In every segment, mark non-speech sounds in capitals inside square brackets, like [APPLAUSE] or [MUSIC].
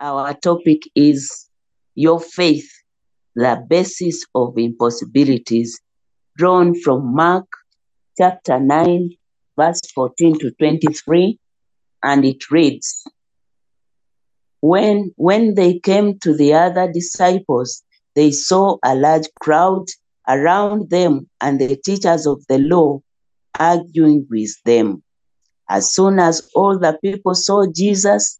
Our topic is Your Faith, the Basis of Impossibilities, drawn from Mark chapter 9, verse 14 to 23, and it reads when, when they came to the other disciples, they saw a large crowd around them and the teachers of the law arguing with them. As soon as all the people saw Jesus,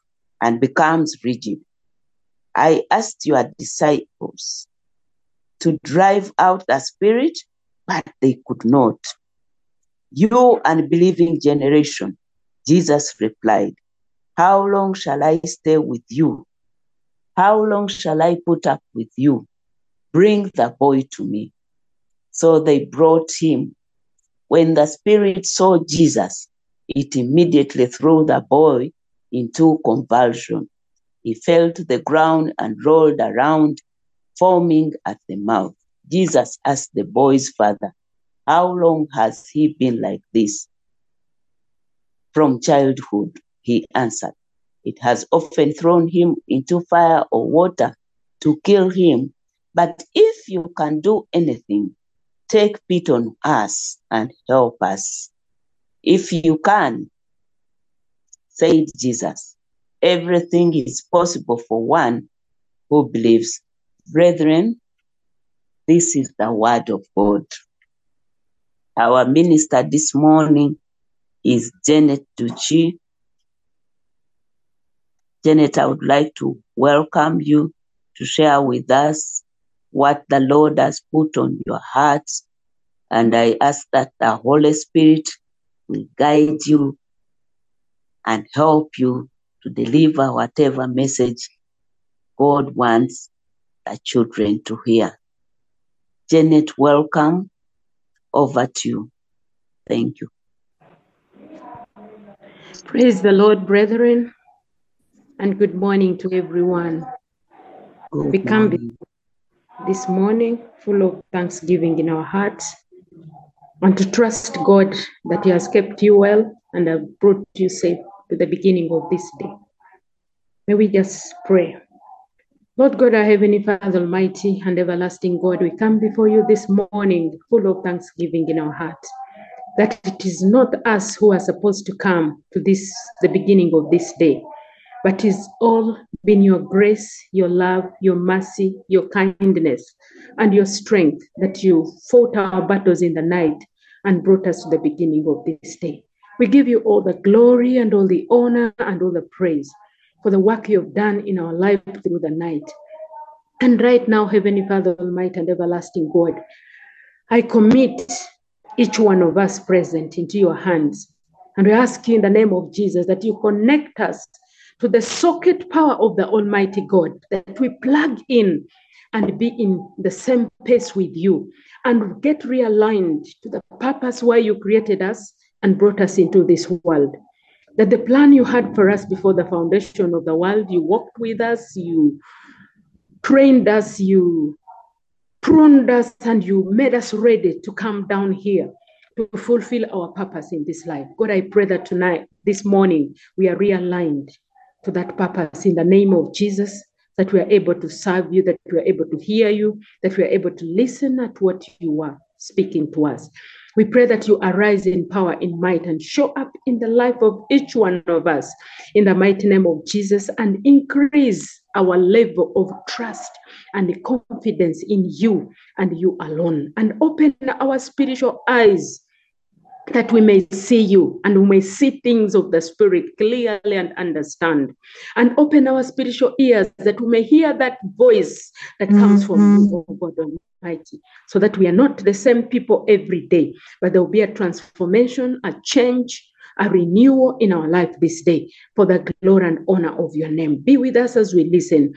and becomes rigid. I asked your disciples to drive out the spirit, but they could not. You unbelieving generation, Jesus replied, how long shall I stay with you? How long shall I put up with you? Bring the boy to me. So they brought him. When the spirit saw Jesus, it immediately threw the boy into convulsion. He fell to the ground and rolled around, foaming at the mouth. Jesus asked the boy's father, How long has he been like this? From childhood. He answered, It has often thrown him into fire or water to kill him. But if you can do anything, take pity on us and help us. If you can, said Jesus, everything is possible for one who believes. Brethren, this is the word of God. Our minister this morning is Janet Dutki Janet, I would like to welcome you to share with us what the Lord has put on your hearts. And I ask that the Holy Spirit will guide you and help you to deliver whatever message God wants the children to hear. Janet, welcome. Over to you. Thank you. Praise the Lord, brethren and good morning to everyone. Good we come morning. this morning full of thanksgiving in our hearts and to trust God that He has kept you well and have brought you safe to the beginning of this day. May we just pray. Lord God, our Heavenly Father, Almighty and everlasting God, we come before you this morning full of thanksgiving in our hearts. That it is not us who are supposed to come to this, the beginning of this day, but it's all been your grace, your love, your mercy, your kindness, and your strength that you fought our battles in the night and brought us to the beginning of this day. We give you all the glory and all the honor and all the praise for the work you have done in our life through the night. And right now, Heavenly Father, Almighty and everlasting God, I commit each one of us present into your hands. And we ask you in the name of Jesus that you connect us to the socket power of the Almighty God, that we plug in and be in the same pace with you and get realigned to the purpose why you created us and brought us into this world. That the plan you had for us before the foundation of the world, you walked with us, you trained us, you pruned us, and you made us ready to come down here to fulfill our purpose in this life. God, I pray that tonight, this morning, we are realigned to that purpose in the name of Jesus, that we are able to serve you, that we are able to hear you, that we are able to listen at what you are speaking to us. We pray that you arise in power, in might, and show up in the life of each one of us. In the mighty name of Jesus and increase our level of trust and confidence in you and you alone. And open our spiritual eyes that we may see you and we may see things of the spirit clearly and understand. And open our spiritual ears that we may hear that voice that comes from you oh god so that we are not the same people every day but there will be a transformation a change a renewal in our life this day for the glory and honor of your name. Be with us as we listen.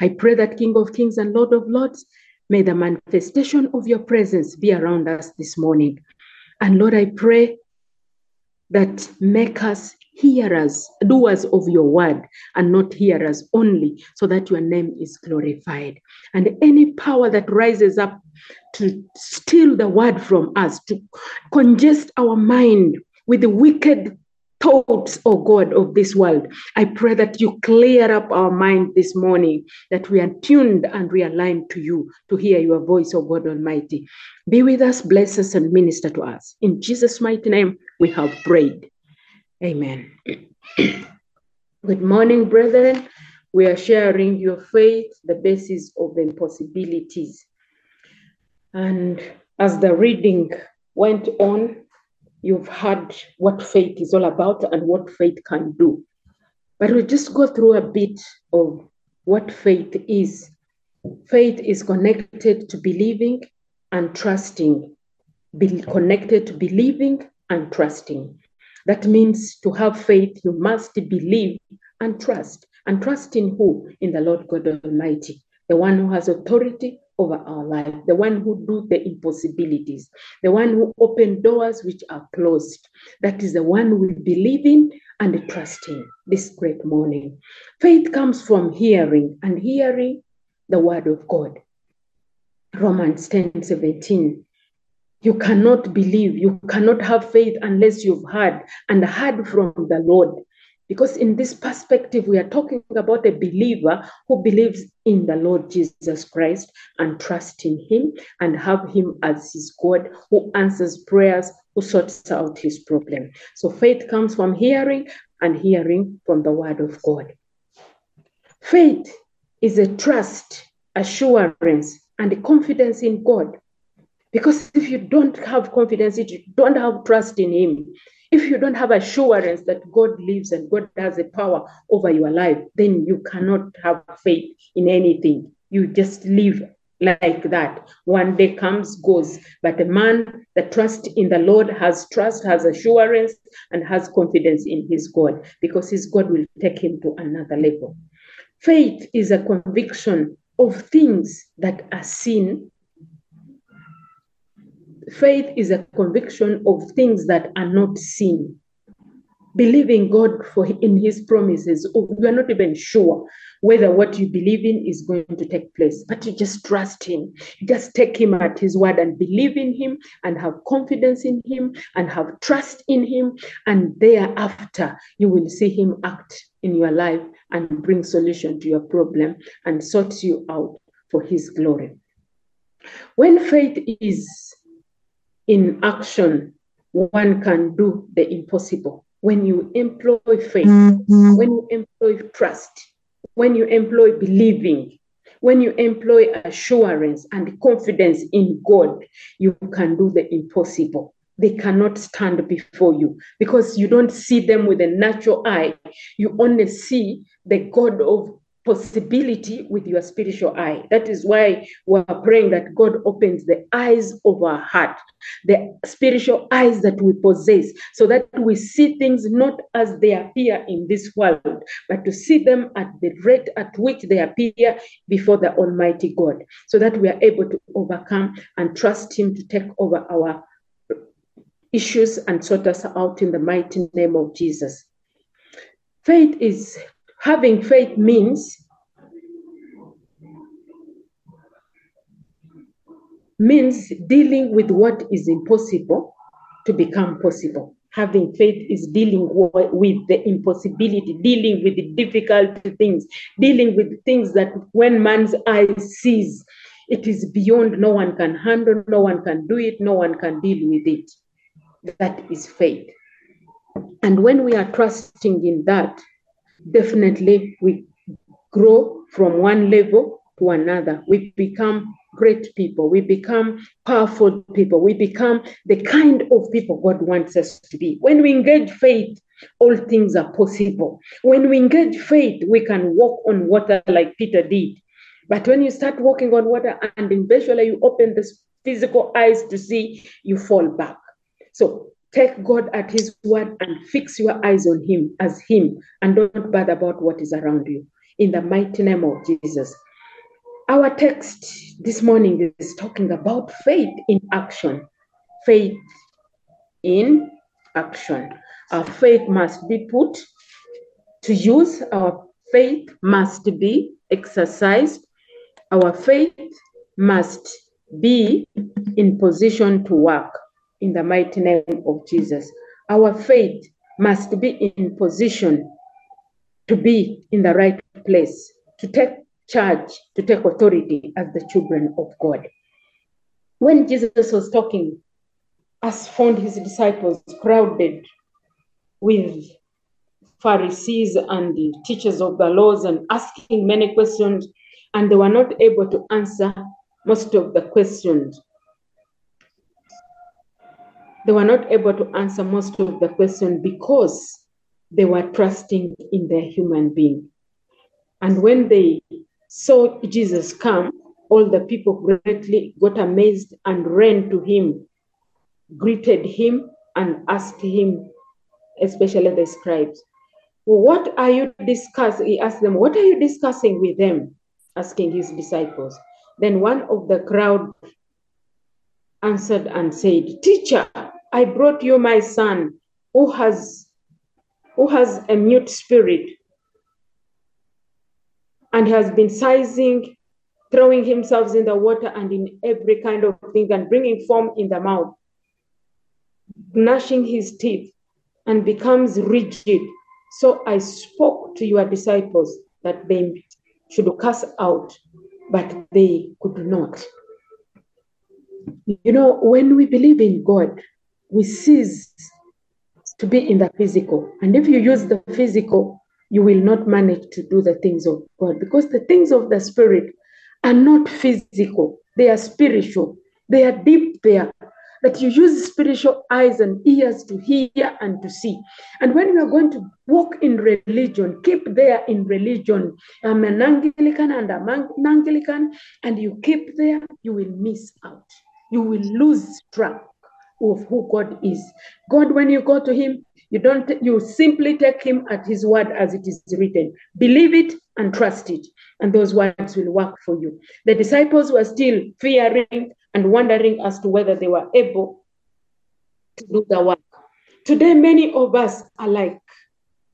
I pray that King of Kings and Lord of Lords, may the manifestation of your presence be around us this morning. And Lord, I pray that make us hearers, doers of your word, and not hearers only, so that your name is glorified. And any power that rises up to steal the word from us, to congest our mind with the wicked thoughts, oh God, of this world. I pray that you clear up our mind this morning, that we are tuned and realigned to you to hear your voice, oh God Almighty. Be with us, bless us, and minister to us. In Jesus' mighty name, we have prayed. Amen. Good morning, brethren. We are sharing your faith, the basis of the impossibilities. And as the reading went on, you've heard what faith is all about and what faith can do. But we'll just go through a bit of what faith is. Faith is connected to believing and trusting, be connected to believing and trusting. That means to have faith, you must believe and trust. And trust in who? In the Lord God Almighty, the one who has authority over our life, the one who do the impossibilities, the one who open doors which are closed. That is the one we believe in and trust in this great morning. Faith comes from hearing and hearing the word of God. Romans 10 17 you cannot believe, you cannot have faith unless you've heard and heard from the Lord. Because in this perspective, we are talking about a believer who believes in the Lord Jesus Christ and trust in Him and have Him as His God who answers prayers, who sorts out His problem. So faith comes from hearing and hearing from the Word of God. Faith is a trust, assurance, and confidence in God. Because if you don't have confidence, if you don't have trust in Him, if you don't have assurance that God lives and God has a power over your life, then you cannot have faith in anything. You just live like that. One day comes, goes. But the man that trusts in the Lord has trust, has assurance, and has confidence in his God because his God will take him to another level. Faith is a conviction of things that are seen faith is a conviction of things that are not seen. Believing God for in His promises, you are not even sure whether what you believe in is going to take place, but you just trust Him. Just take Him at His word and believe in Him and have confidence in Him and have trust in Him. And thereafter, you will see Him act in your life and bring solution to your problem and sort you out for His glory. When faith is in action, one can do the impossible. When you employ faith, mm-hmm. when you employ trust, when you employ believing, when you employ assurance and confidence in God, you can do the impossible. They cannot stand before you because you don't see them with a natural eye. You only see the God of possibility with your spiritual eye. That is why we're praying that God opens the eyes of our heart, the spiritual eyes that we possess, so that we see things not as they appear in this world, but to see them at the rate at which they appear before the Almighty God, so that we are able to overcome and trust Him to take over our issues and sort us out in the mighty name of Jesus. Faith is having faith means means dealing with what is impossible to become possible. Having faith is dealing with the impossibility, dealing with the difficult things, dealing with things that when man's eye sees, it is beyond no one can handle, no one can do it, no one can deal with it. That is faith. And when we are trusting in that, definitely we grow from one level to another. We become great people. We become powerful people. We become the kind of people God wants us to be. When we engage faith, all things are possible. When we engage faith, we can walk on water like Peter did. But when you start walking on water and eventually you open the physical eyes to see, you fall back. So Take God at His word and fix your eyes on Him as Him and don't bother about what is around you. In the mighty name of Jesus. Our text this morning is talking about faith in action. Faith in action. Our faith must be put to use, our faith must be exercised, our faith must be in position to work in the mighty name of Jesus. Our faith must be in position to be in the right place, to take charge, to take authority as the children of God. When Jesus was talking, as found his disciples crowded with Pharisees and the teachers of the laws and asking many questions, and they were not able to answer most of the questions. They were not able to answer most of the questions because they were trusting in their human being. And when they saw Jesus come, all the people greatly got amazed and ran to him, greeted him, and asked him, especially the scribes, What are you discussing? He asked them, What are you discussing with them? Asking his disciples. Then one of the crowd answered and said, Teacher, I brought you my son who has who has a mute spirit and has been sizing, throwing himself in the water and in every kind of thing and bringing foam in the mouth, gnashing his teeth and becomes rigid. So I spoke to your disciples that they should cast out, but they could not. You know, when we believe in God, we cease to be in the physical. And if you use the physical, you will not manage to do the things of God because the things of the Spirit are not physical, they are spiritual, they are deep there. That you use spiritual eyes and ears to hear and to see. And when you are going to walk in religion, keep there in religion. I'm an Anglican and I'm an Anglican, and you keep there, you will miss out. You will lose track of who God is. God, when you go to Him, you don't you simply take him at his word as it is written. Believe it and trust it, and those words will work for you. The disciples were still fearing and wondering as to whether they were able to do the work. Today, many of us are like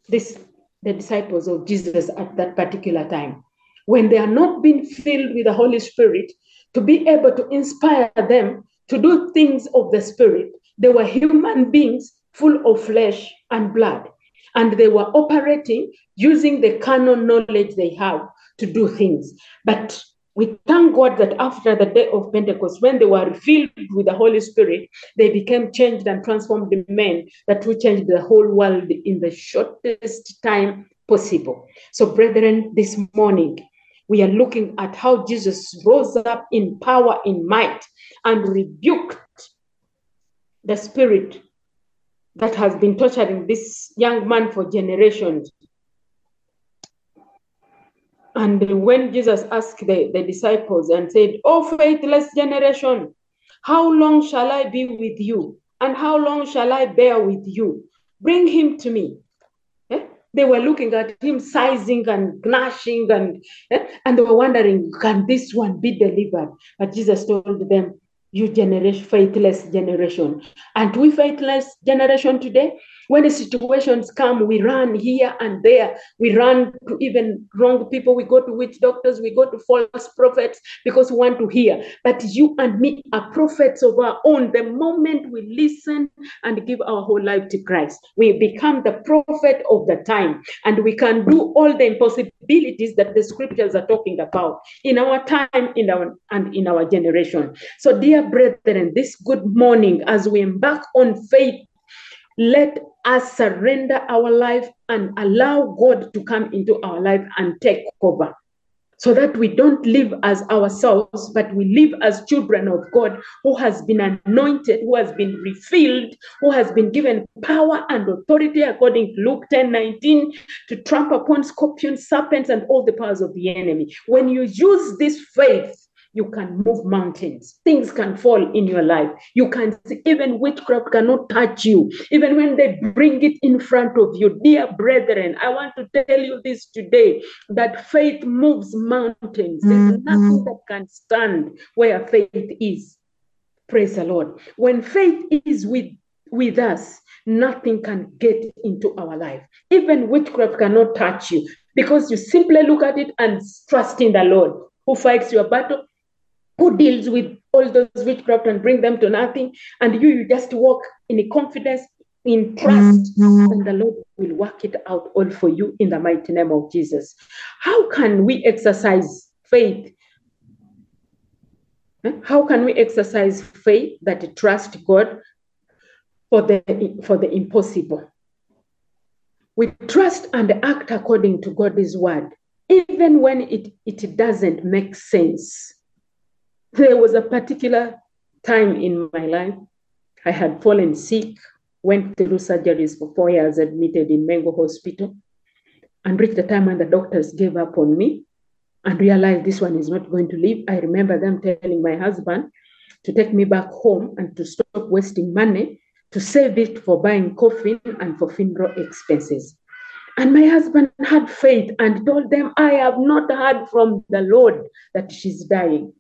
this, the disciples of Jesus at that particular time. When they are not being filled with the Holy Spirit to be able to inspire them to do things of the Spirit, they were human beings full of flesh and blood. And they were operating using the canon knowledge they have to do things. But we thank God that after the day of Pentecost, when they were filled with the Holy Spirit, they became changed and transformed the men that will change the whole world in the shortest time possible. So, brethren, this morning, we are looking at how Jesus rose up in power, in might, and rebuked the spirit that has been torturing this young man for generations. And when Jesus asked the, the disciples and said, Oh, faithless generation, how long shall I be with you? And how long shall I bear with you? Bring him to me. They were looking at him, sizing and gnashing, and, eh? and they were wondering, Can this one be delivered? But Jesus told them, you generation, faithless generation. And we faithless generation today, when the situations come, we run here and there. We run to even wrong people. We go to witch doctors. We go to false prophets because we want to hear. But you and me are prophets of our own. The moment we listen and give our whole life to Christ, we become the prophet of the time. And we can do all the impossibilities that the scriptures are talking about in our time in our, and in our generation. So, dear brethren, this good morning, as we embark on faith let us surrender our life and allow God to come into our life and take over so that we don't live as ourselves, but we live as children of God who has been anointed, who has been refilled, who has been given power and authority, according to Luke 10 19, to trample upon scorpions, serpents, and all the powers of the enemy. When you use this faith, you can move mountains. Things can fall in your life. You can see, even witchcraft cannot touch you. Even when they bring it in front of you. Dear brethren, I want to tell you this today that faith moves mountains. There's mm-hmm. nothing that can stand where faith is. Praise the Lord. When faith is with, with us, nothing can get into our life. Even witchcraft cannot touch you because you simply look at it and trust in the Lord who fights your battle, who deals with all those witchcraft and bring them to nothing. And you, you just walk in confidence, in trust, mm-hmm. and the Lord will work it out all for you in the mighty name of Jesus. How can we exercise faith? How can we exercise faith that trust God for the for the impossible? We trust and act according to God's word, even when it, it doesn't make sense. There was a particular time in my life I had fallen sick, went through surgeries for four years, admitted in Mengo Hospital, and reached the time when the doctors gave up on me and realized this one is not going to live. I remember them telling my husband to take me back home and to stop wasting money to save it for buying coffin and for funeral expenses. And my husband had faith and told them, I have not heard from the Lord that she's dying.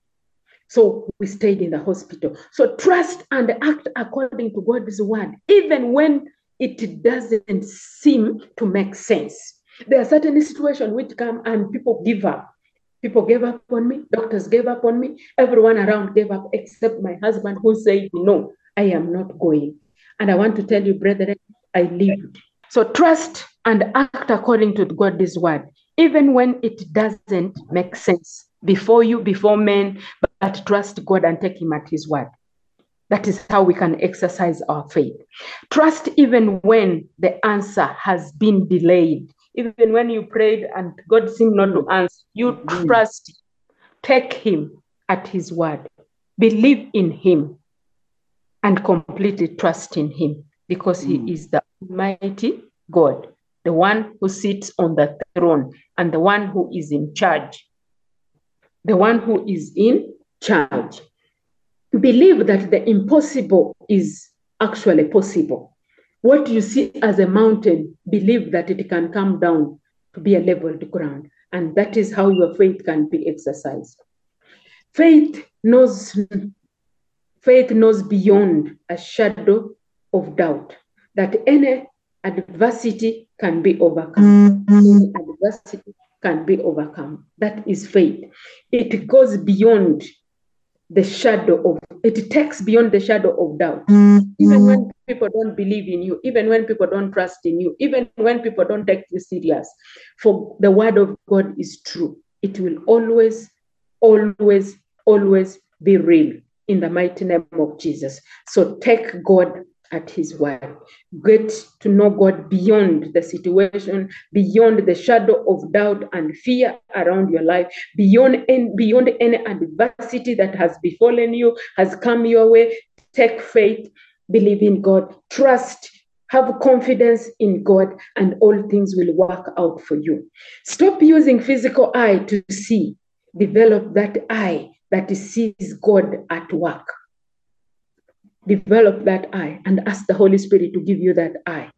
So we stayed in the hospital. So trust and act according to God's word, even when it doesn't seem to make sense. There are certain situations which come and people give up. People gave up on me, doctors gave up on me, everyone around gave up except my husband who said, No, I am not going. And I want to tell you, brethren, I lived. So trust and act according to God's word, even when it doesn't make sense before you, before men, but trust God and take Him at His word. That is how we can exercise our faith. Trust even when the answer has been delayed. Even when you prayed and God seemed not to answer, you mm-hmm. trust, take Him at His word, believe in Him, and completely trust in Him because He mm. is the Almighty God, the one who sits on the throne and the one who is in charge. The one who is in charge. Believe that the impossible is actually possible. What you see as a mountain, believe that it can come down to be a leveled ground. And that is how your faith can be exercised. Faith knows faith knows beyond a shadow of doubt that any adversity can be overcome. Any adversity can be overcome. That is faith. It goes beyond the shadow of it takes beyond the shadow of doubt even mm-hmm. when people don't believe in you even when people don't trust in you even when people don't take you serious for the word of god is true it will always always always be real in the mighty name of jesus so take god at his word. Get to know God beyond the situation, beyond the shadow of doubt and fear around your life, beyond any, beyond any adversity that has befallen you, has come your way. Take faith, believe in God, trust, have confidence in God, and all things will work out for you. Stop using physical eye to see. Develop that eye that sees God at work develop that eye and ask the Holy Spirit to give you that eye.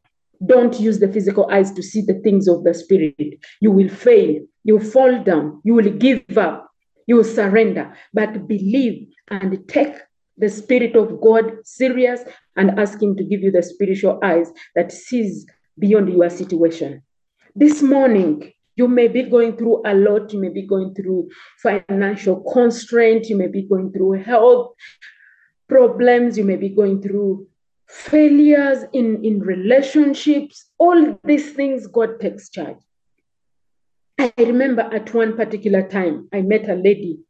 Don't use the physical eyes to see the things of the Spirit. You will fail. You fall down. You will give up. You will surrender. But believe and take the Spirit of God serious and ask Him to give you the spiritual eyes that sees beyond your situation. This morning, you may be going through a lot. You may be going through financial constraint. You may be going through health problems, you may be going through failures in, in relationships, all these things, God takes charge. I remember at one particular time, I met a lady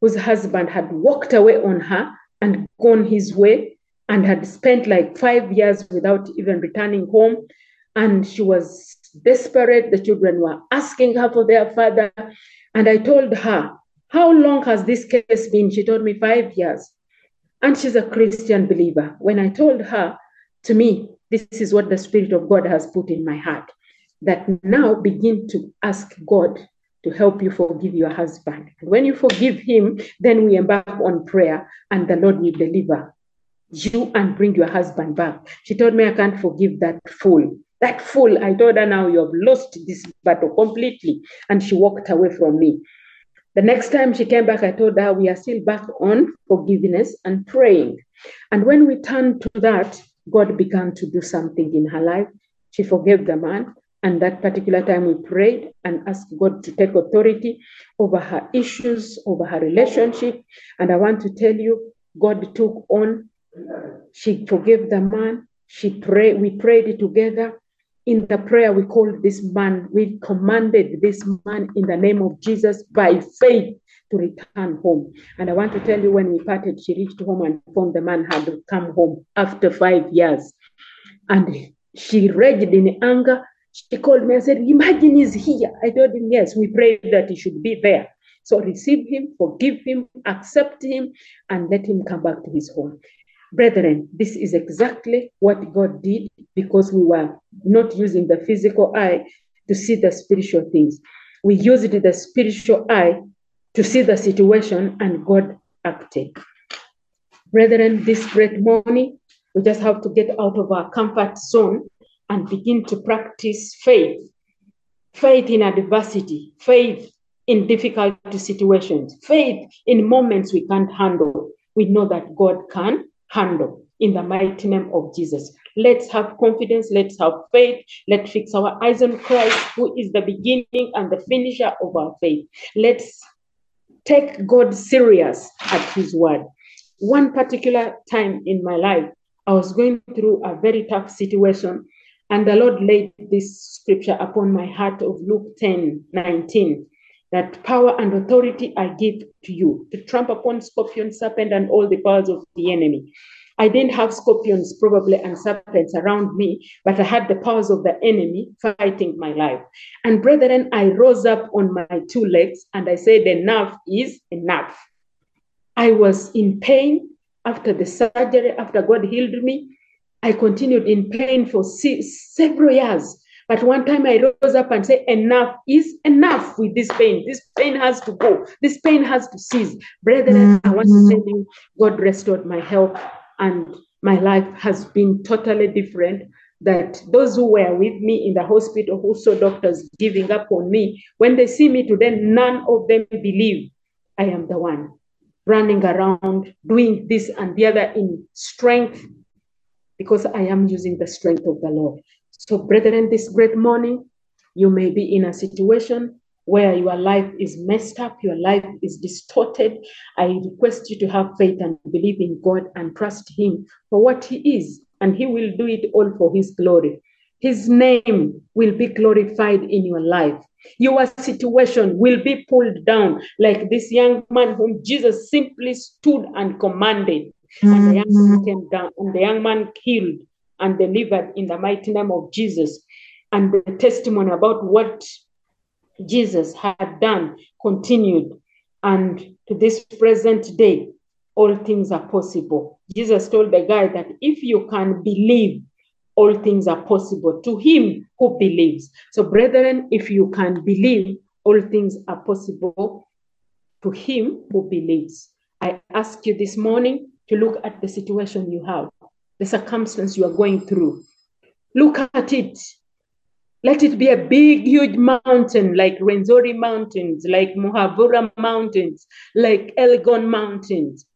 whose husband had walked away on her and gone his way and had spent like five years without even returning home. And she was desperate. The children were asking her for their father. And I told her, How long has this case been? She told me, Five years. And she's a Christian believer. When I told her, to me, this is what the Spirit of God has put in my heart, that now begin to ask God to help you forgive your husband. And when you forgive him, then we embark on prayer and the Lord will deliver you and bring your husband back. She told me, I can't forgive that fool. That fool, I told her, now you have lost this battle completely. And she walked away from me. The next time she came back, I told her, we are still back on forgiveness and praying. And when we turned to that, God began to do something in her life. She forgave the man. And that particular time, we prayed and asked God to take authority over her issues, over her relationship. And I want to tell you, God took on. She forgave the man. She prayed. We prayed together. In the prayer, we called this man. We commanded this man in the name of Jesus by faith to return home. And I want to tell you, when we parted, she reached home and found the man had come home after five years. And she raged in anger she called me and said, Imagine he's here. I told him, Yes, we prayed that he should be there. So receive him, forgive him, accept him, and let him come back to his home. Brethren, this is exactly what God did because we were not using the physical eye to see the spiritual things. We used the spiritual eye to see the situation, and God acted. Brethren, this great morning, we just have to get out of our comfort zone and begin to practice faith faith in adversity, faith in difficult situations, faith in moments we can't handle. We know that God can handle in the mighty name of Jesus. Let's have confidence, let's have faith, let's fix our eyes on Christ, who is the beginning and the finisher of our faith. Let's take God serious at His word. One particular time in my life, I was going through a very tough situation and the Lord laid this scripture upon my heart of Luke 10 19 that power and authority I give to you to trample upon scorpion, serpent, and all the powers of the enemy. I didn't have scorpions probably and serpents around me, but I had the powers of the enemy fighting my life. And brethren, I rose up on my two legs and I said, Enough is enough. I was in pain after the surgery, after God healed me. I continued in pain for several years. But one time I rose up and said, Enough is enough with this pain. This pain has to go. This pain has to cease. Brethren. I want to tell you, God restored my health and my life has been totally different. That those who were with me in the hospital, who saw doctors giving up on me, when they see me today, none of them believe I am the one running around doing this and the other in strength because I am using the strength of the Lord. So, brethren, this great morning, you may be in a situation where your life is messed up, your life is distorted. I request you to have faith and believe in God and trust Him for what He is, and He will do it all for His glory. His name will be glorified in your life. Your situation will be pulled down like this young man whom Jesus simply stood and commanded. And the young man mm. came down, and the young man killed and delivered in the mighty name of Jesus. And the testimony about what Jesus had done continued. And to this present day, all things are possible. Jesus told the guy that if you can believe, all things are possible to him who believes. So, brethren, if you can believe, all things are possible to him who believes. I ask you this morning to look at the situation you have, the circumstance you are going through. Look at it. Let it be a big, huge mountain like Rwenzori Mountains, like Muhabura Mountains, like Elgon Mountains.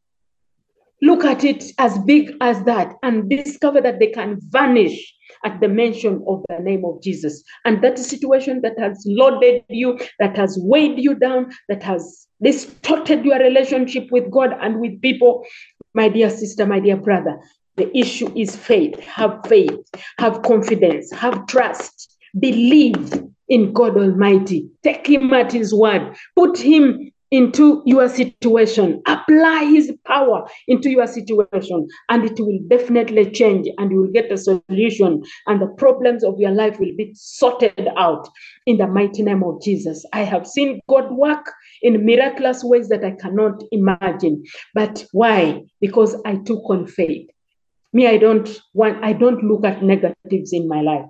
Look at it as big as that and discover that they can vanish at the mention of the name of Jesus. And that situation that has loaded you, that has weighed you down, that has distorted your relationship with God and with people, my dear sister, my dear brother, the issue is faith. Have faith, have confidence, have trust, believe in God Almighty. Take Him at His word, put Him into your situation, apply His power into your situation, and it will definitely change, and you will get a solution, and the problems of your life will be sorted out in the mighty name of Jesus. I have seen God work in miraculous ways that I cannot imagine. But why? Because I took on faith. Me, I don't want, I don't look at negatives in my life.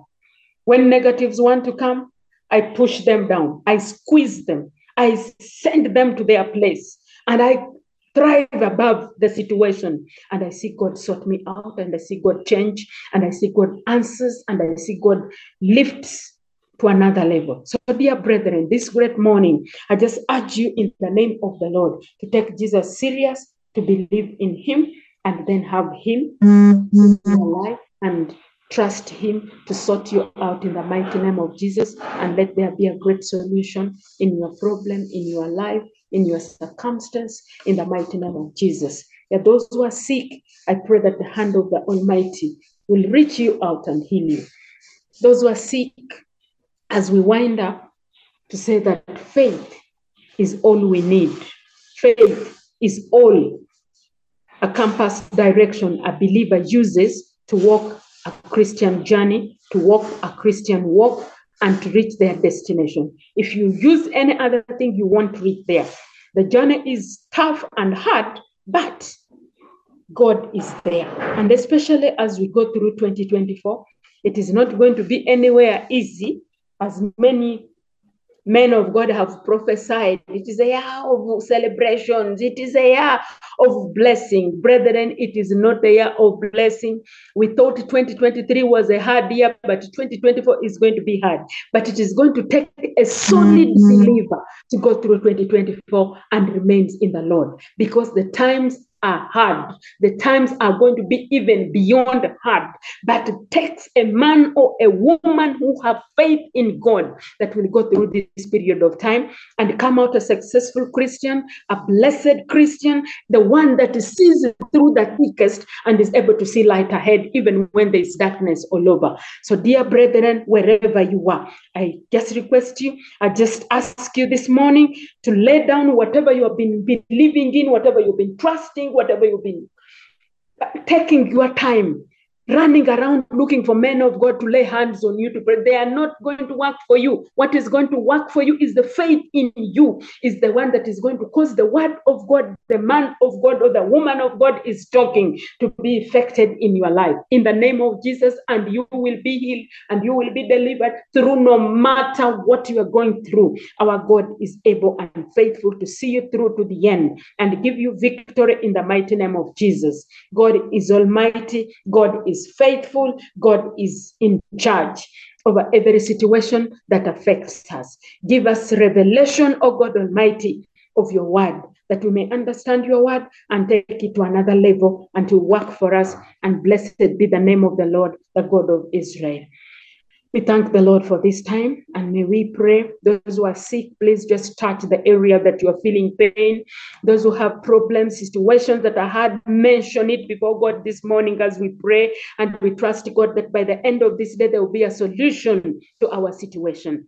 When negatives want to come, I push them down. I squeeze them. I send them to their place. And I thrive above the situation. And I see God sort me out, and I see God change, and I see God answers, and I see God lifts to another level. So, dear brethren, this great morning, I just urge you in the name of the Lord to take Jesus serious, to believe in Him, and then have Him in your mm-hmm. life and trust Him to sort you out in the mighty name of Jesus. And let there be a great solution in your problem, in your life, in your circumstance, in the mighty name of Jesus. Yeah, those who are sick, I pray that the hand of the Almighty will reach you out and heal you. Those who are sick, as we wind up, to say that faith is all we need. Faith is all a compass direction a believer uses to walk a Christian journey, to walk a Christian walk, and to reach their destination. If you use any other thing, you won't reach there. The journey is tough and hard, but God is there. And especially as we go through 2024, it is not going to be anywhere easy, as many men of God have prophesied. It is a year of celebrations. It is a year of blessing. Brethren, it is not a year of blessing. We thought 2023 was a hard year, but 2024 is going to be hard. But it is going to take a solid mm. believer to go through 2024 and remains in the Lord because the times are hard. The times are going to be even beyond hard. But it takes a man or a woman who have faith in God that will go through this period of time and come out a successful Christian, a blessed Christian, the one that sees through the thickest and is able to see light ahead even when there is darkness all over. So, dear brethren, wherever you are, I just request you, I just ask you this morning to lay down whatever you have been believing in, whatever you've been trusting, whatever you've been. Taking your time running around looking for men of God to lay hands on you to pray. They are not going to work for you. What is going to work for you is the faith in you, is the one that is going to cause the word of God, the man of God or the woman of God is talking to be effected in your life. In the name of Jesus, and you will be healed and you will be delivered through no matter what you are going through. Our God is able and faithful to see you through to the end and give you victory in the mighty name of Jesus. God is almighty. God is is faithful, God is in charge over every situation that affects us. Give us revelation, O God Almighty, of your word, that we may understand your word and take it to another level and to work for us. And blessed be the name of the Lord, the God of Israel. We thank the Lord for this time and may we pray. Those who are sick, please just touch the area that you are feeling pain. Those who have problems, situations that are hard, mention it before God this morning as we pray and we trust God that by the end of this day there will be a solution to our situation.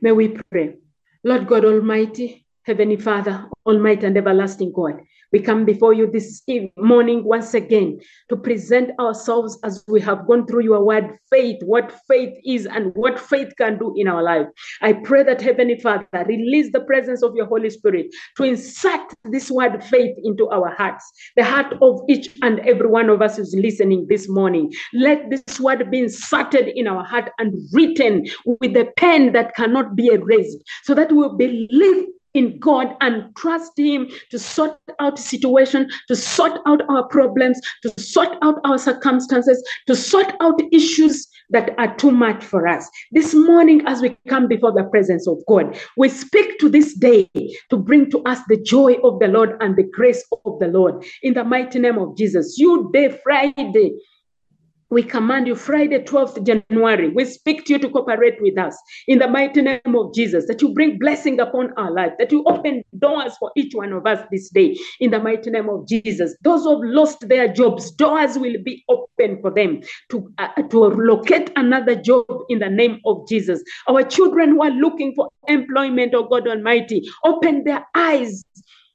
May we pray. Lord God Almighty, Heavenly Father, Almighty and everlasting God. We come before you this morning once again to present ourselves as we have gone through your word, faith, what faith is and what faith can do in our life. I pray that Heavenly Father release the presence of your Holy Spirit to insert this word faith into our hearts, the heart of each and every one of us who's listening this morning. Let this word be inserted in our heart and written with a pen that cannot be erased so that we'll believe in God and trust Him to sort out situation, to sort out our problems, to sort out our circumstances, to sort out issues that are too much for us. This morning, as we come before the presence of God, we speak to this day to bring to us the joy of the Lord and the grace of the Lord. In the mighty name of Jesus, you day, Friday, we command you Friday, 12th January. We speak to you to cooperate with us in the mighty name of Jesus, that you bring blessing upon our life, that you open doors for each one of us this day in the mighty name of Jesus. Those who have lost their jobs, doors will be open for them to, uh, to locate another job in the name of Jesus. Our children who are looking for employment, oh God Almighty, open their eyes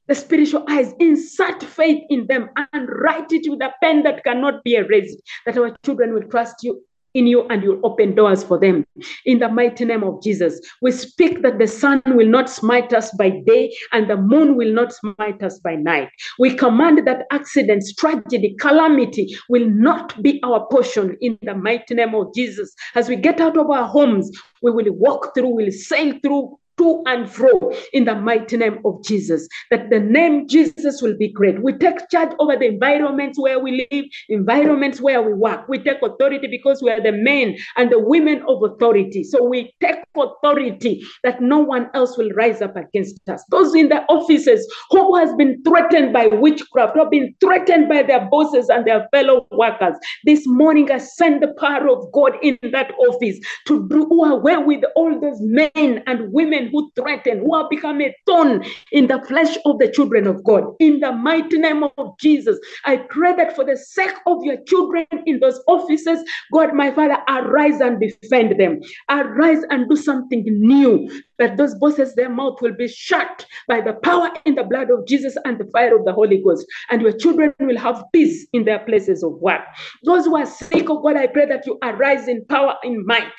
the spiritual eyes, insert faith in them and write it with a pen that cannot be erased, that our children will trust you in you and you'll open doors for them. In the mighty name of Jesus, we speak that the sun will not smite us by day and the moon will not smite us by night. We command that accidents, tragedy, calamity will not be our portion in the mighty name of Jesus. As we get out of our homes, we will walk through, we'll sail through to and fro in the mighty name of Jesus. That the name Jesus will be great. We take charge over the environments where we live, environments where we work. We take authority because we are the men and the women of authority. So we take authority that no one else will rise up against us. Those in the offices who has been threatened by witchcraft, who have been threatened by their bosses and their fellow workers. This morning I send the power of God in that office to do away with all those men and women who threaten, who have become a thorn in the flesh of the children of God. In the mighty name of Jesus, I pray that for the sake of your children in those offices, God, my Father, arise and defend them. Arise and do something new that those bosses, their mouth will be shut by the power in the blood of Jesus and the fire of the Holy Ghost. And your children will have peace in their places of work. Those who are sick, oh God, I pray that you arise in power, in might.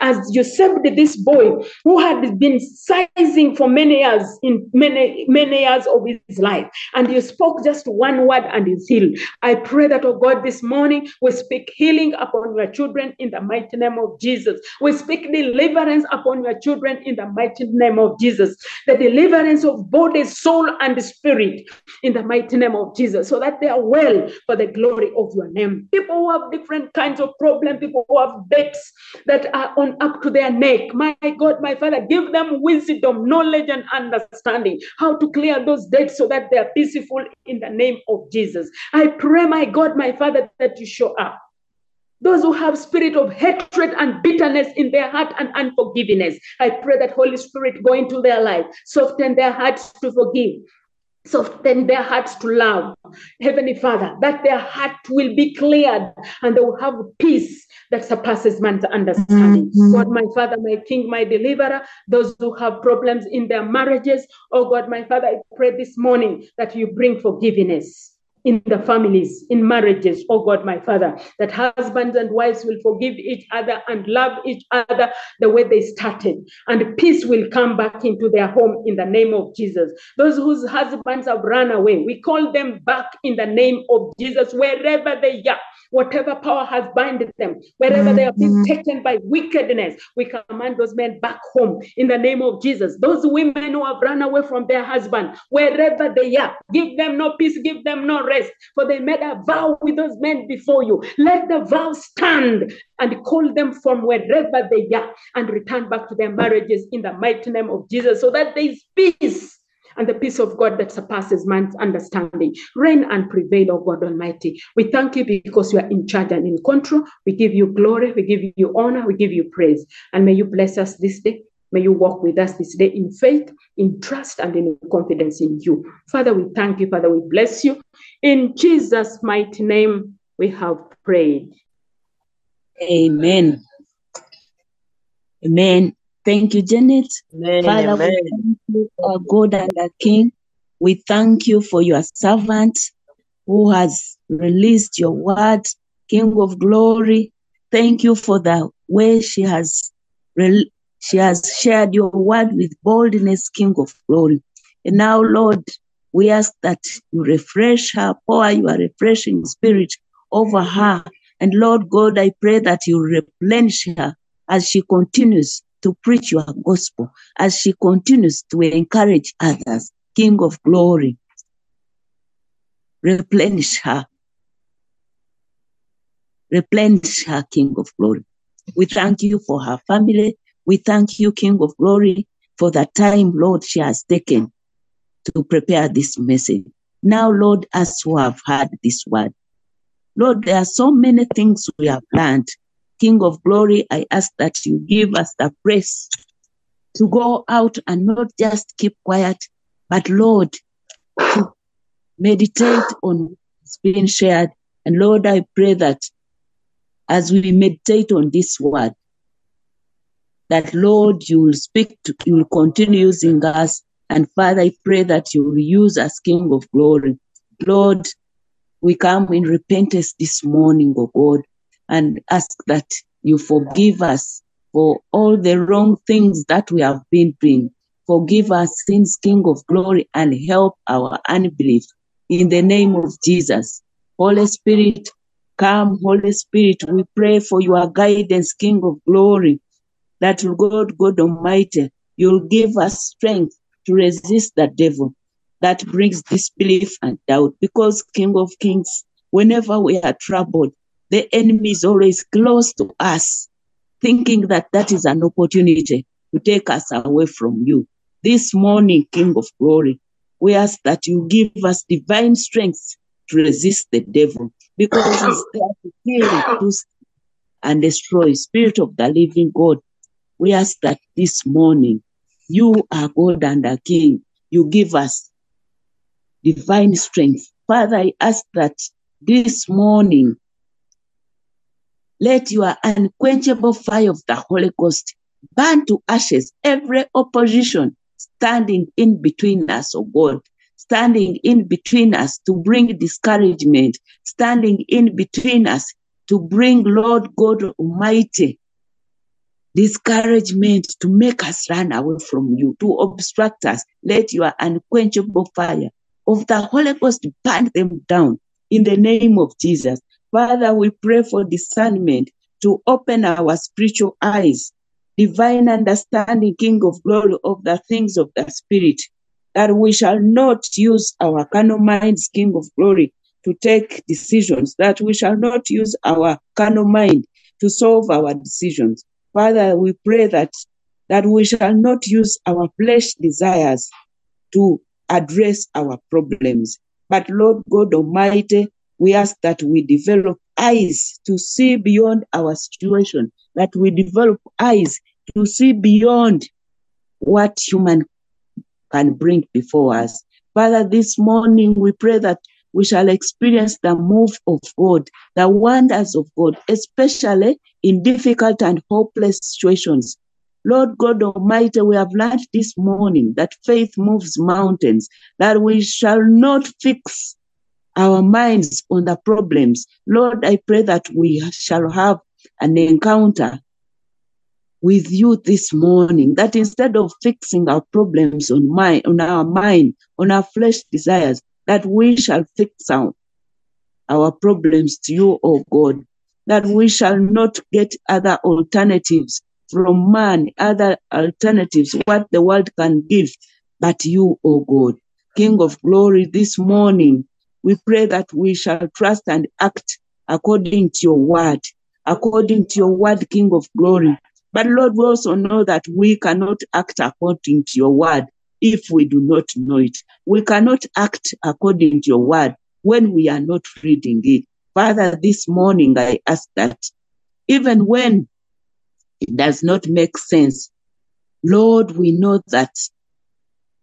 As you saved this boy who had been sizing for many years, in many, many years of his life, and you spoke just one word and he's healed. I pray that, oh God, this morning we speak healing upon your children in the mighty name of Jesus. We speak deliverance upon your children in the mighty name of Jesus. The deliverance of body, soul, and spirit in the mighty name of Jesus, so that they are well for the glory of your name. People who have different kinds of problems, people who have debts that are on up to their neck. My God, my Father, give them wisdom, knowledge, and understanding how to clear those debts so that they are peaceful in the name of Jesus. I pray, my God, my Father, that you show up those who have spirit of hatred and bitterness in their heart and unforgiveness. I pray that holy spirit go into their life soften their hearts to forgive soften their hearts to love. Heavenly father that their heart will be cleared and they will have peace that surpasses man's understanding. Mhm. god my father my king my deliverer those who have problems in their marriages oh god my father i pray this morning that you bring forgiveness in the families, in marriages, oh God, my Father, that husbands and wives will forgive each other and love each other the way they started, and peace will come back into their home in the name of Jesus. Those whose husbands have run away, we call them back in the name of Jesus, wherever they are. Whatever power has binded them, wherever they have been Mhm. taken by wickedness, we command those men back home in the name of Jesus. Those women who have run away from their husband, wherever they are, give them no peace, give them no rest, for they made a vow with those men before you. Let the vow stand and call them from wherever they are and return back to their marriages in the mighty name of Jesus so that there is peace and the peace of God that surpasses man's understanding. Reign and prevail, O God Almighty. We thank you because you are in charge and in control. We give you glory, we give you honor, we give you praise. And may you bless us this day. May you walk with us this day in faith, in trust, and in confidence in you. Father, we thank you. Father, we bless you. In Jesus' mighty name, we have prayed. Amen. Amen. Thank you, Janet. Amen. Father, Amen. we thank you, our God and our King. We thank you for your servant who has released your word, King of glory. Thank you for the way she has rel- she has shared your word with boldness, King of glory. And now, Lord, we ask that you refresh her, pour your refreshing spirit over her. And Lord God, I pray that you replenish her as she continues to preach your gospel, as she continues to encourage others. King of glory, replenish her. Replenish her, King of glory. We thank you for her family. We thank you, King of glory, for the time, Lord, she has taken to prepare this message. Now, Lord, as who have heard this word, Lord, there are so many things we have learned. King of glory, I ask that you give us the grace to go out and not just keep quiet, but Lord, to meditate on what's being shared. And Lord, I pray that as we meditate on this word, that Lord, you will speak to, you will continue using us. And Father, I pray that you will use us, King of glory. Lord, we come in repentance this morning, O God, and ask that you forgive us for all the wrong things that we have been doing. Forgive our sins, King of glory, and help our unbelief. In the name of Jesus. Holy Spirit, come, Holy Spirit, we pray for your guidance, King of glory, that God, God Almighty, you'll give us strength to resist the devil that brings disbelief and doubt. Because, King of Kings, whenever we are troubled, the enemy is always close to us, thinking that that is an opportunity to take us away from you. This morning, King of Glory, we ask that you give us divine strength to resist the devil because he's [COUGHS] there to kill, to and destroy. Spirit of the living God, we ask that this morning you are God and a King. You give us divine strength. Father, I ask that this morning let your unquenchable fire of the Holy Ghost burn to ashes every opposition standing in between us, oh God, standing in between us to bring discouragement, standing in between us to bring, Lord God Almighty, discouragement to make us run away from you, to obstruct us. Let your unquenchable fire of the Holy Ghost burn them down in the name of Jesus. Father, we pray for discernment to open our spiritual eyes, divine understanding, King of glory, of the things of the Spirit, that we shall not use our carnal minds, King of glory, to take decisions, that we shall not use our carnal mind to solve our decisions. Father, we pray that, that we shall not use our flesh desires to address our problems. But Lord God Almighty, we ask that we develop eyes to see beyond our situation, that we develop eyes to see beyond what human can bring before us. Father, this morning we pray that we shall experience the move of God, the wonders of God, especially in difficult and hopeless situations. Lord God Almighty, we have learned this morning that faith moves mountains, that we shall not fix our minds on the problems. Lord, I pray that we shall have an encounter with you this morning, that instead of fixing our problems on my on our mind, on our flesh desires, that we shall fix out our problems to you, O God, that we shall not get other alternatives from man, other alternatives, what the world can give, but you, O God. King of glory, this morning, we pray that we shall trust and act according to your word, according to your word, King of glory. But Lord, we also know that we cannot act according to your word if we do not know it. We cannot act according to your word when we are not reading it. Father, this morning I ask that even when it does not make sense, Lord, we know that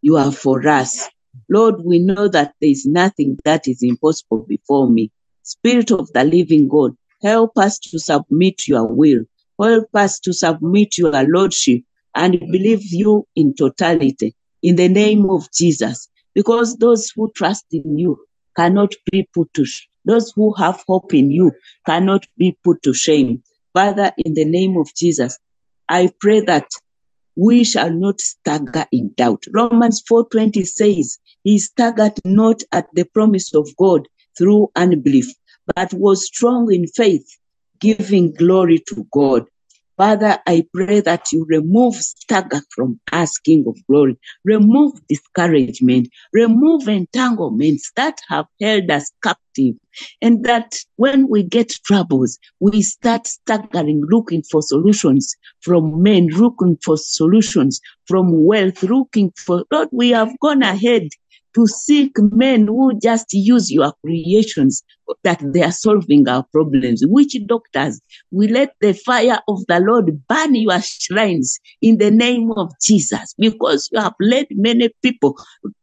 you are for us. Lord, we know that there is nothing that is impossible before me. Spirit of the living God, help us to submit your will. Help us to submit your lordship and believe you in totality in the name of Jesus. Because those who trust in you cannot be put to sh- those who have hope in you cannot be put to shame. Father, in the name of Jesus, I pray that we shall not stagger in doubt. Romans 4:20 says, He staggered not at the promise of God through unbelief, but was strong in faith, giving glory to God. Father, I pray that you remove stagger from us, King of Glory. Remove discouragement. Remove entanglements that have held us captive. And that when we get troubles, we start staggering, looking for solutions from men, looking for solutions from wealth, looking for, Lord, we have gone ahead to seek men who just use your creations that they are solving our problems. Witch doctors we let the fire of the Lord burn your shrines in the name of Jesus because you have led many people.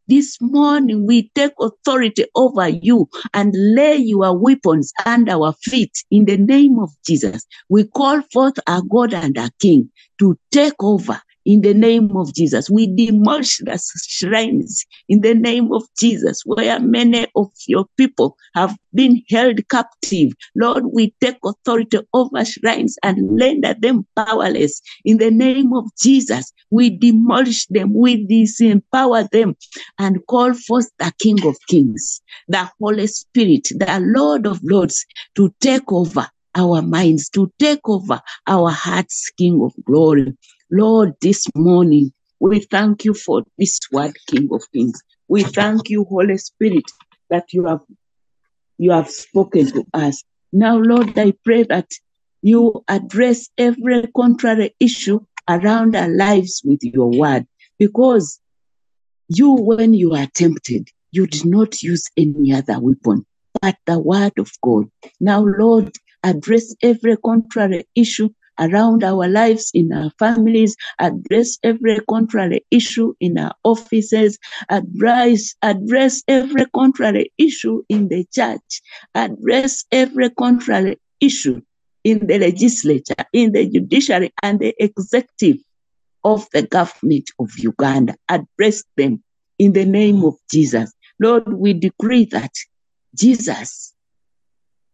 This morning we take authority over you and lay your weapons under our feet in the name of Jesus. We call forth our God and our King to take over in the name of Jesus. We demolish the shrines in the name of Jesus, where many of your people have been held captive. Lord, we take authority over shrines and render them powerless in the name of Jesus. We demolish them, we disempower them, and call forth the King of Kings, the Holy Spirit, the Lord of Lords, to take over our minds, to take over our hearts, King of Glory. Lord, this morning, we thank you for this word, King of Kings. We thank you, Holy Spirit, that you have you have spoken to us. Now, Lord, I pray that you address every contrary issue around our lives with your word. Because you, when you are tempted, you did not use any other weapon but the word of God. Now, Lord, address every contrary issue around our lives, in our families, address every contrary issue in our offices, address, address every contrary issue in the church, address every contrary issue in the legislature, in the judiciary, and the executive of the government of Uganda. Address them in the name of Jesus. Lord, we decree that Jesus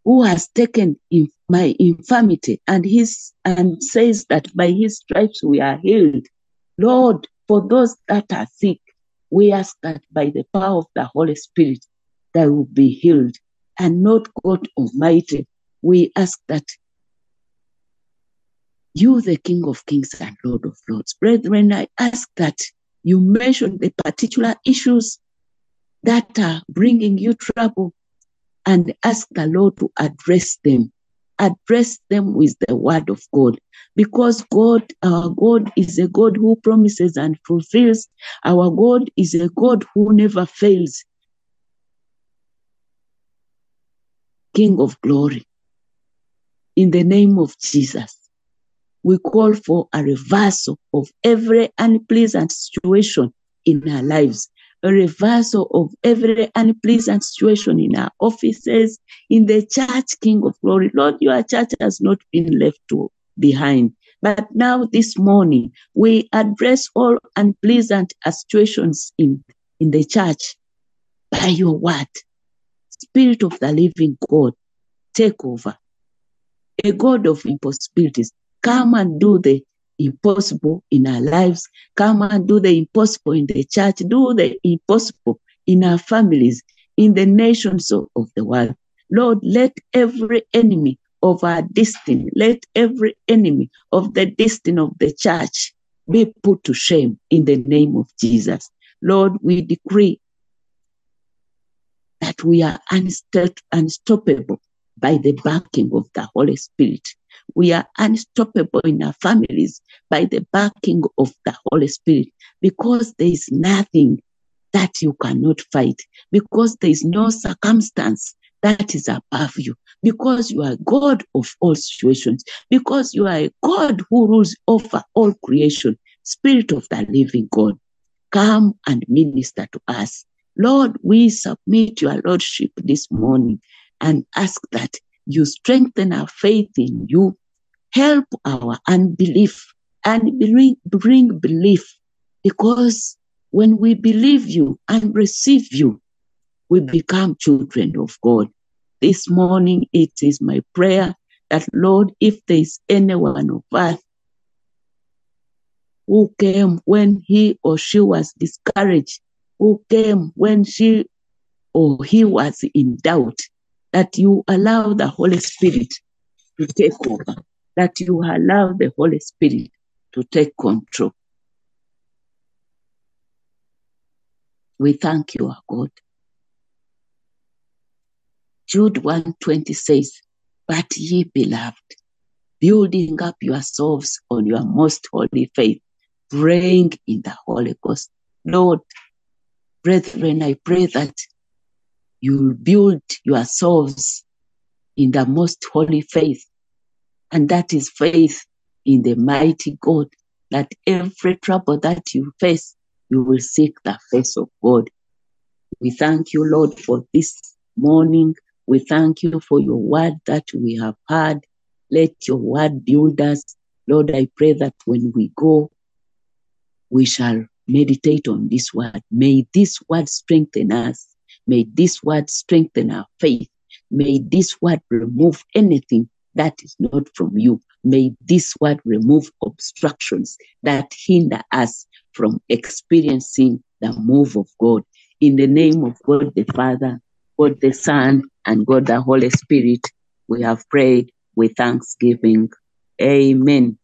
who has taken in my infirmity and his and says that by his stripes we are healed. Lord, for those that are sick, we ask that by the power of the Holy Spirit they will be healed. And not God Almighty, we ask that you, the King of Kings and Lord of Lords, brethren, I ask that you mention the particular issues that are bringing you trouble and ask the Lord to address them. Address them with the word of God. Because God, our God, is a God who promises and fulfills. Our God is a God who never fails. King of glory. In the name of Jesus, we call for a reversal of every unpleasant situation in our lives a reversal of every unpleasant situation in our offices, in the church, King of Glory. Lord, your church has not been left behind. But now, this morning, we address all unpleasant situations in, in the church by your word. Spirit of the living God, take over. A God of impossibilities, come and do the impossible in our lives. Come and do the impossible in the church. Do the impossible in our families, in the nations of, the world. Lord, let every enemy of our destiny, let every enemy of the destiny of the church be put to shame in the name of Jesus. Lord, we decree that we are unstoppable by the backing of the Holy Spirit. We are unstoppable in our families by the backing of the Holy Spirit because there is nothing that you cannot fight, because there is no circumstance that is above you, because you are God of all situations, because you are a God who rules over all creation, Spirit of the living God. Come and minister to us. Lord, we submit your Lordship this morning and ask that you strengthen our faith in you, help our unbelief, and bring, bring belief. Because when we believe you and receive you, we become children of God. This morning, it is my prayer that, Lord, if there is anyone of us who came when he or she was discouraged, who came when she or he was in doubt, that you allow the Holy Spirit to take over, that you allow the Holy Spirit to take control. We thank you, our God. Jude 120 says, But ye beloved, building up yourselves on your most holy faith, praying in the Holy Ghost. Lord, brethren, I pray that you build yourselves in the most holy faith. And that is faith in the mighty God, that every trouble that you face, you will seek the face of God. We thank you, Lord, for this morning. We thank you for your word that we have heard. Let your word build us. Lord, I pray that when we go, we shall meditate on this word. May this word strengthen us. May this word strengthen our faith. May this word remove anything that is not from you. May this word remove obstructions that hinder us from experiencing the move of God. In the name of God the Father, God the Son, and God the Holy Spirit, we have prayed with thanksgiving. Amen.